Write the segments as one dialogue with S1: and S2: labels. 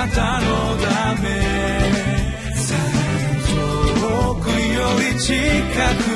S1: なたのため。遠くより近く。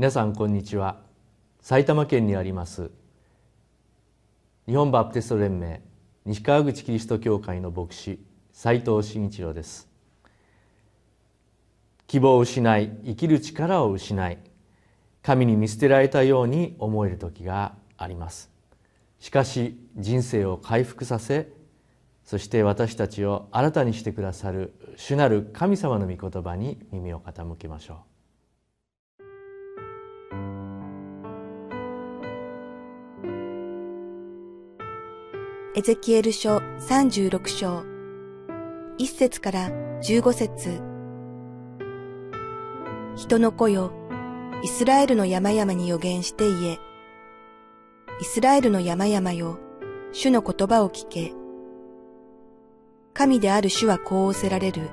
S2: 皆さんこんにちは。埼玉県にあります日本バプテスト連盟西川口キリスト教会の牧師斉藤慎一郎です。希望を失い生きる力を失い神に見捨てられたように思える時があります。しかし人生を回復させそして私たちを新たにしてくださる主なる神様の御言葉に耳を傾けましょう。
S3: エゼキエル書36章、1節から15節人の子よ、イスラエルの山々に予言して言え。イスラエルの山々よ、主の言葉を聞け。神である主はこう仰せられる。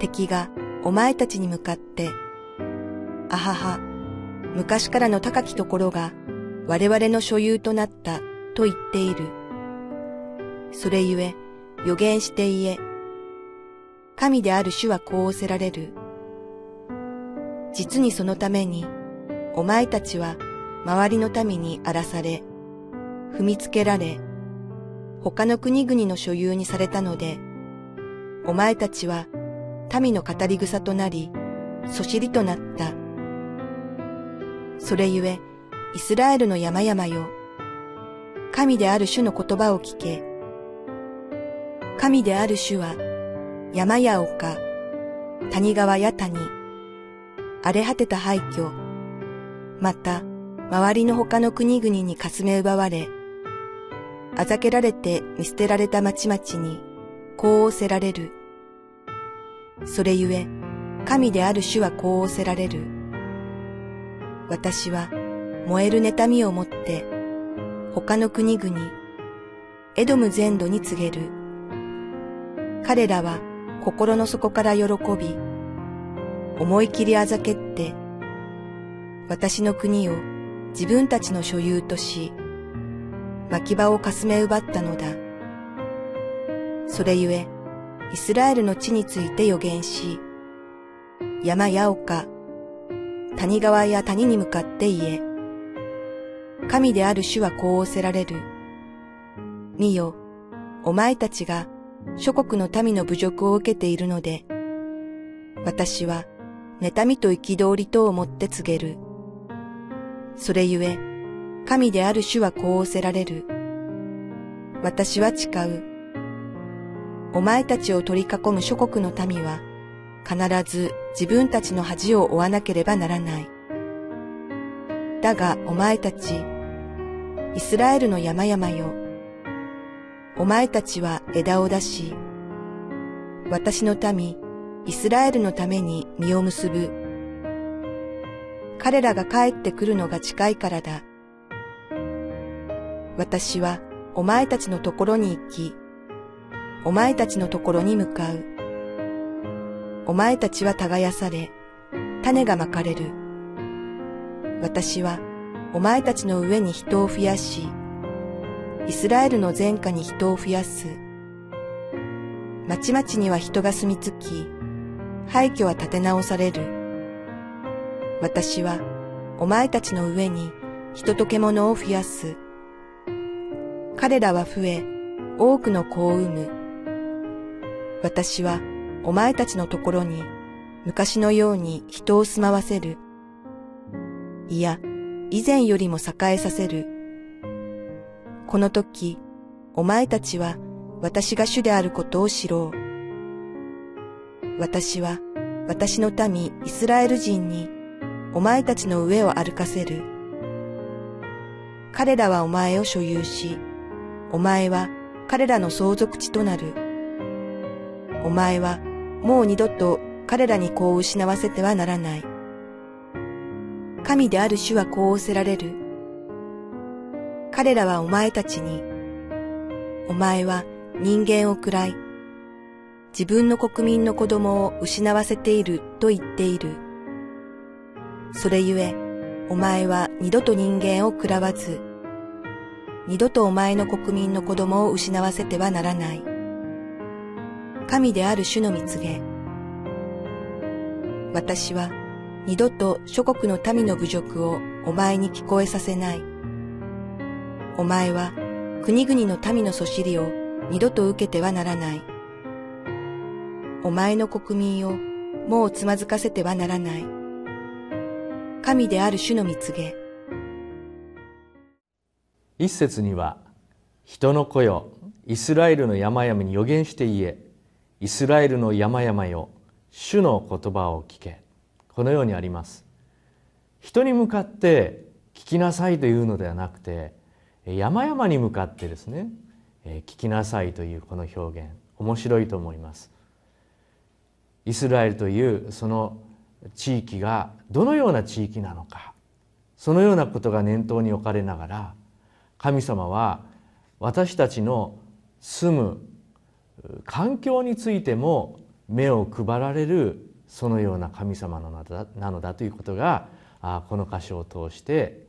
S3: 敵がお前たちに向かって、あはは、昔からの高きところが我々の所有となったと言っている。それゆえ、予言して言え。神である主はこう仰せられる。実にそのために、お前たちは周りの民に荒らされ、踏みつけられ、他の国々の所有にされたので、お前たちは民の語り草となり、そしりとなった。それゆえ、イスラエルの山々よ、神である主の言葉を聞け。神である主は、山や丘、谷川や谷、荒れ果てた廃墟、また、周りの他の国々にかすめ奪われ、あざけられて見捨てられた町々に、こう仰せられる。それゆえ、神である主はこう仰せられる。私は燃える妬みを持って、他の国々、エドム全土に告げる。彼らは心の底から喜び、思い切りあざけって、私の国を自分たちの所有とし、牧場をかすめ奪ったのだ。それゆえ、イスラエルの地について予言し、山や丘、谷川や谷に向かって言え、神である主はこう仰せられる。見よ、お前たちが諸国の民の侮辱を受けているので、私は妬みと憤りとをもって告げる。それゆえ、神である主はこう仰せられる。私は誓う。お前たちを取り囲む諸国の民は、必ず自分たちの恥を負わなければならない。だがお前たち、イスラエルの山々よ。お前たちは枝を出し、私の民、イスラエルのために実を結ぶ。彼らが帰ってくるのが近いからだ。私はお前たちのところに行き、お前たちのところに向かう。お前たちは耕され、種がまかれる。私はお前たちの上に人を増やし、イスラエルの前科に人を増やす。町々には人が住み着き、廃墟は建て直される。私はお前たちの上に人と獣を増やす。彼らは増え、多くの子を産む。私はお前たちのところに昔のように人を住まわせる。いや、以前よりも栄えさせる。この時、お前たちは私が主であることを知ろう。私は私の民イスラエル人にお前たちの上を歩かせる。彼らはお前を所有し、お前は彼らの相続地となる。お前はもう二度と彼らに子を失わせてはならない。神である主はこう仰せられる。彼らはお前たちに、お前は人間を喰らい、自分の国民の子供を失わせていると言っている。それゆえ、お前は二度と人間を喰らわず、二度とお前の国民の子供を失わせてはならない。神である主の蜜げ。私は二度と諸国の民の侮辱をお前に聞こえさせない。お前は国々の民のそしりを二度と受けてはならない。お前の国民をもうつまずかせてはならない。神である主の蜜げ。
S2: 一節には人の子よイスラエルの山々に予言して言えイスラエルの山々よ主の言葉を聞けこのようにあります。人に向かって聞きなさいというのではなくて山々に向かってですね聞きなさいというこの表現面白いと思います。イスラエルというその地域がどのような地域なのかそのようなことが念頭に置かれながら神様は私たちの住む環境についても目を配られるそのような神様なのだなのだということがこの箇所を通して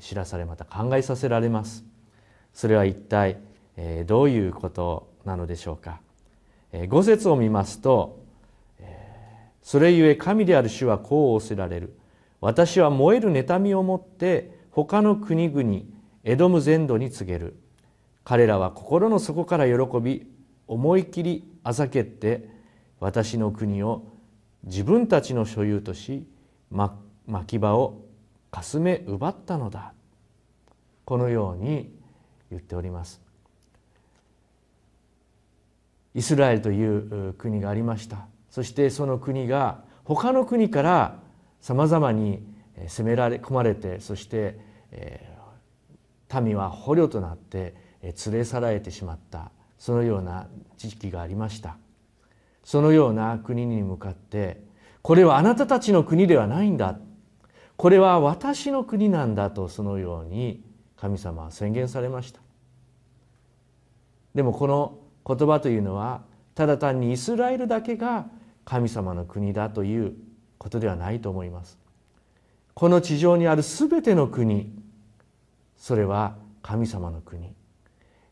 S2: 知らされまた考えさせられます。それは一体どういうことなのでしょうか。五節を見ますと「それゆえ神である主はこう仰せられる」「私は燃える妬みをもって他の国々エドム全土に告げる彼らは心の底から喜び思い切りあざけって私の国を自分たちの所有とし牧場をかすめ奪ったのだ。このように言っております。イスラエルという国がありました。そしてその国が他の国からさまざまに攻められ込まれてそして、え民は捕虜となって連れ去られてしまった。そのような時期がありました。そのような国に向かってこれはあなたたちの国ではないんだ。これは私の国なんだとそのように神様は宣言されました。でもこの言葉というのはただ単にイスラエルだけが神様の国だということではないと思います。この地上にある全ての国それは神様の国。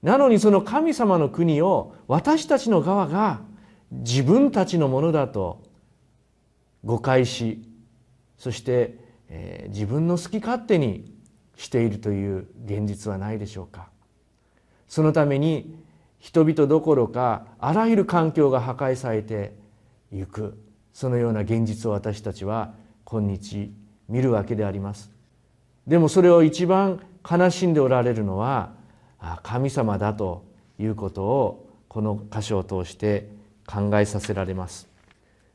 S2: なのにその神様の国を私たちの側が自分たちのものだと誤解しそして、えー、自分の好き勝手にしているという現実はないでしょうか。そのために人々どころかあらゆる環境が破壊されていくそのような現実を私たちは今日見るわけであります。でもそれを一番悲しんでおられるのは神様だということをこの箇所を通して考えさせられます。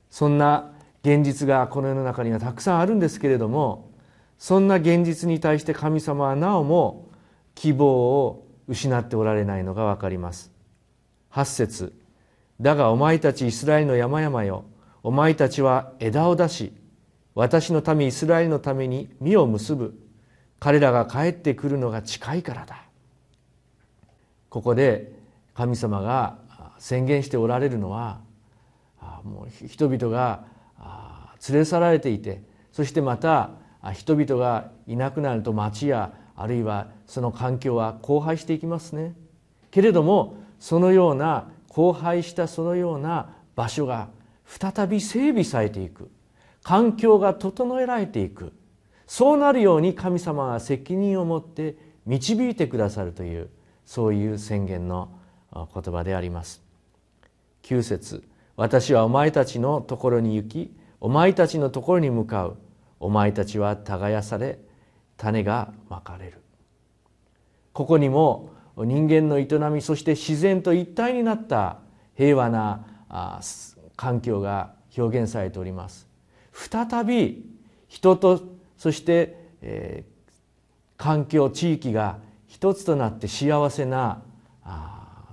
S2: そんな現実がこの世の中にはたくさんあるんですけれどもそんな現実に対して神様はなおも希望を失っておられないのがわかります。8節だがお前たちイスラエルの山々よお前たちは枝を出し私の民イスラエルのために実を結ぶ。彼らが帰ってくるのが近いからだ。ここで神様が宣言しておられるのはもう人々が連れ去られていてそしてまた人々がいなくなると町やあるいはその環境は荒廃していきますね。けれどもそのような荒廃したそのような場所が再び整備されていく。環境が整えられていく。そうなるように神様が責任を持って導いてくださるというそういう宣言の言葉であります。9節私はお前たちのところに行きお前たちのところに向かう。お前たちは耕され種がまかれる。ここにも人間の営みそして自然と一体になった平和な環境が表現されております。再び人とそして、えー、環境地域が一つとなって幸せな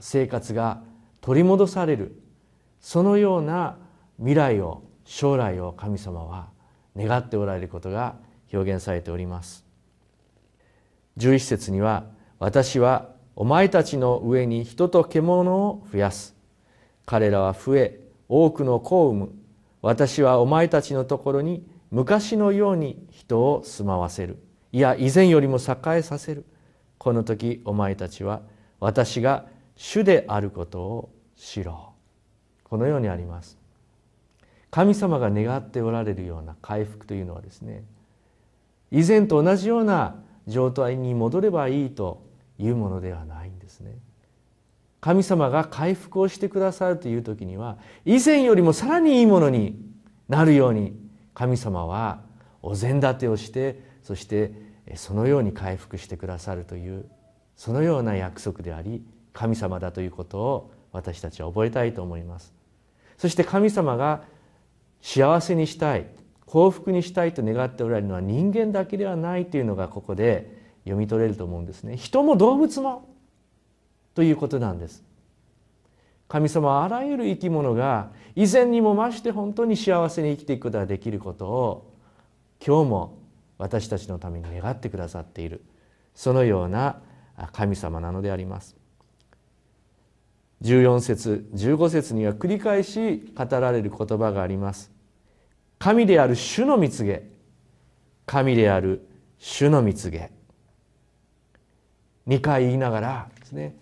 S2: 生活が取り戻される。そのような未来を将来を神様は願っておられることが表現されております。11節には「私はお前たちの上に人と獣を増やす。彼らは増え多くの子を産む。私はお前たちのところに昔のように人を住まわせる。いや以前よりも栄えさせる。この時お前たちは私が主であることを知ろう。このようにあります。神様が願っておられるような回復というのはですね以前と同じような状態に戻ればいいというものではないんですね。神様が回復をしてくださるという時には以前よりもさらにいいものになるように神様はお膳立てをしてそしてそのように回復してくださるというそのような約束であり神様だということを私たちは覚えたいと思います。そして神様が幸せにしたい幸福にしたいと願っておられるのは人間だけではないというのがここで読み取れると思うんですね。人も動物もということなんです。神様はあらゆる生き物が以前にも増して本当に幸せに生きていくことができることを今日も私たちのために願ってくださっているそのような神様なのであります。14節15節には繰り返し語られる言葉があります。神である主の蜜げ。神である主の蜜げ。2回言いながらですね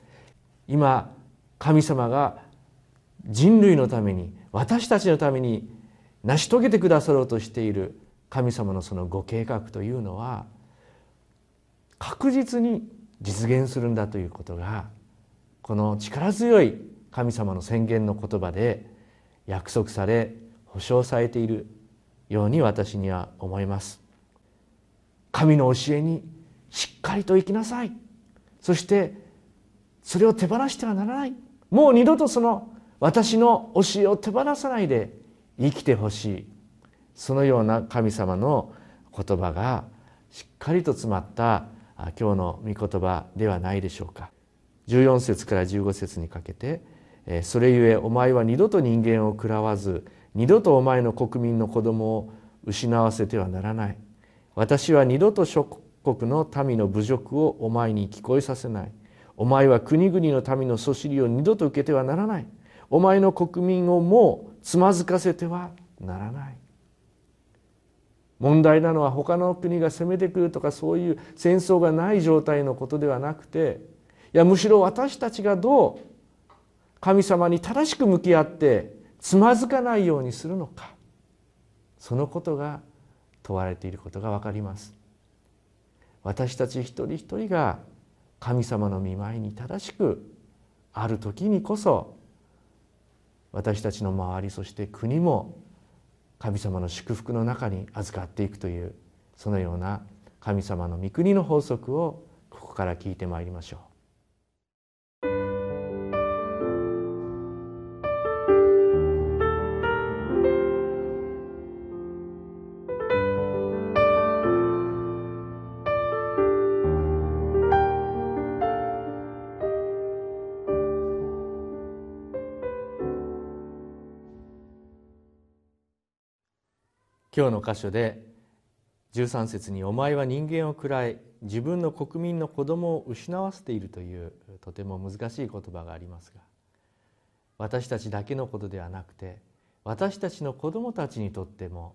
S2: 今神様が人類のために私たちのために成し遂げてくださろうとしている神様のそのご計画というのは確実に実現するんだということがこの力強い神様の宣言の言葉で約束され保証されているように私には思います。神の教えにしっかりと生きなさい。そしてそれを手放してはならない。もう二度とその私の教えを手放さないで生きてほしい。そのような神様の言葉がしっかりと詰まった今日の御言葉ではないでしょうか。14節から15節にかけて「それゆえお前は二度と人間を食らわず二度とお前の国民の子供を失わせてはならない。私は二度と諸国の民の侮辱をお前に聞こえさせない。お前は国々の民のそしりを二度と受けてはならない。お前の国民をもうつまずかせてはならない。問題なのは他の国が攻めてくるとかそういう戦争がない状態のことではなくていやむしろ私たちがどう神様に正しく向き合ってつまずかないようにするのかそのことが問われていることが分かります私たち一人一人が神様の御前に正しくある時にこそ私たちの周りそして国も神様の祝福の中に預かっていくというそのような神様の御国の法則をここから聞いてまいりましょう。今日の箇所で13節に「お前は人間を喰らい自分の国民の子供を失わせている」というとても難しい言葉がありますが私たちだけのことではなくて私たちの子供たちにとっても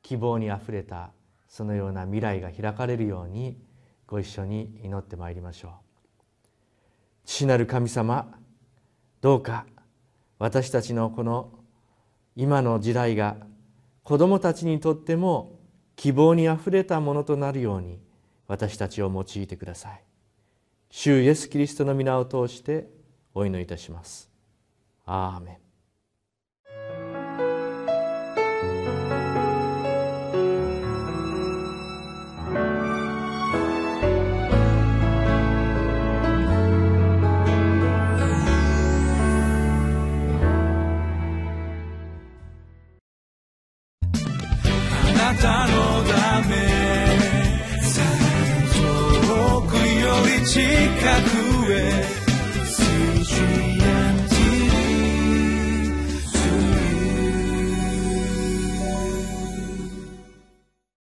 S2: 希望にあふれたそのような未来が開かれるようにご一緒に祈ってまいりましょう。父なる神様どうか私たちのこの今の時代が子どもたちにとっても希望にあふれたものとなるように私たちを用いてください。主イエス・キリストの皆を通してお祈りいたします。アーメン。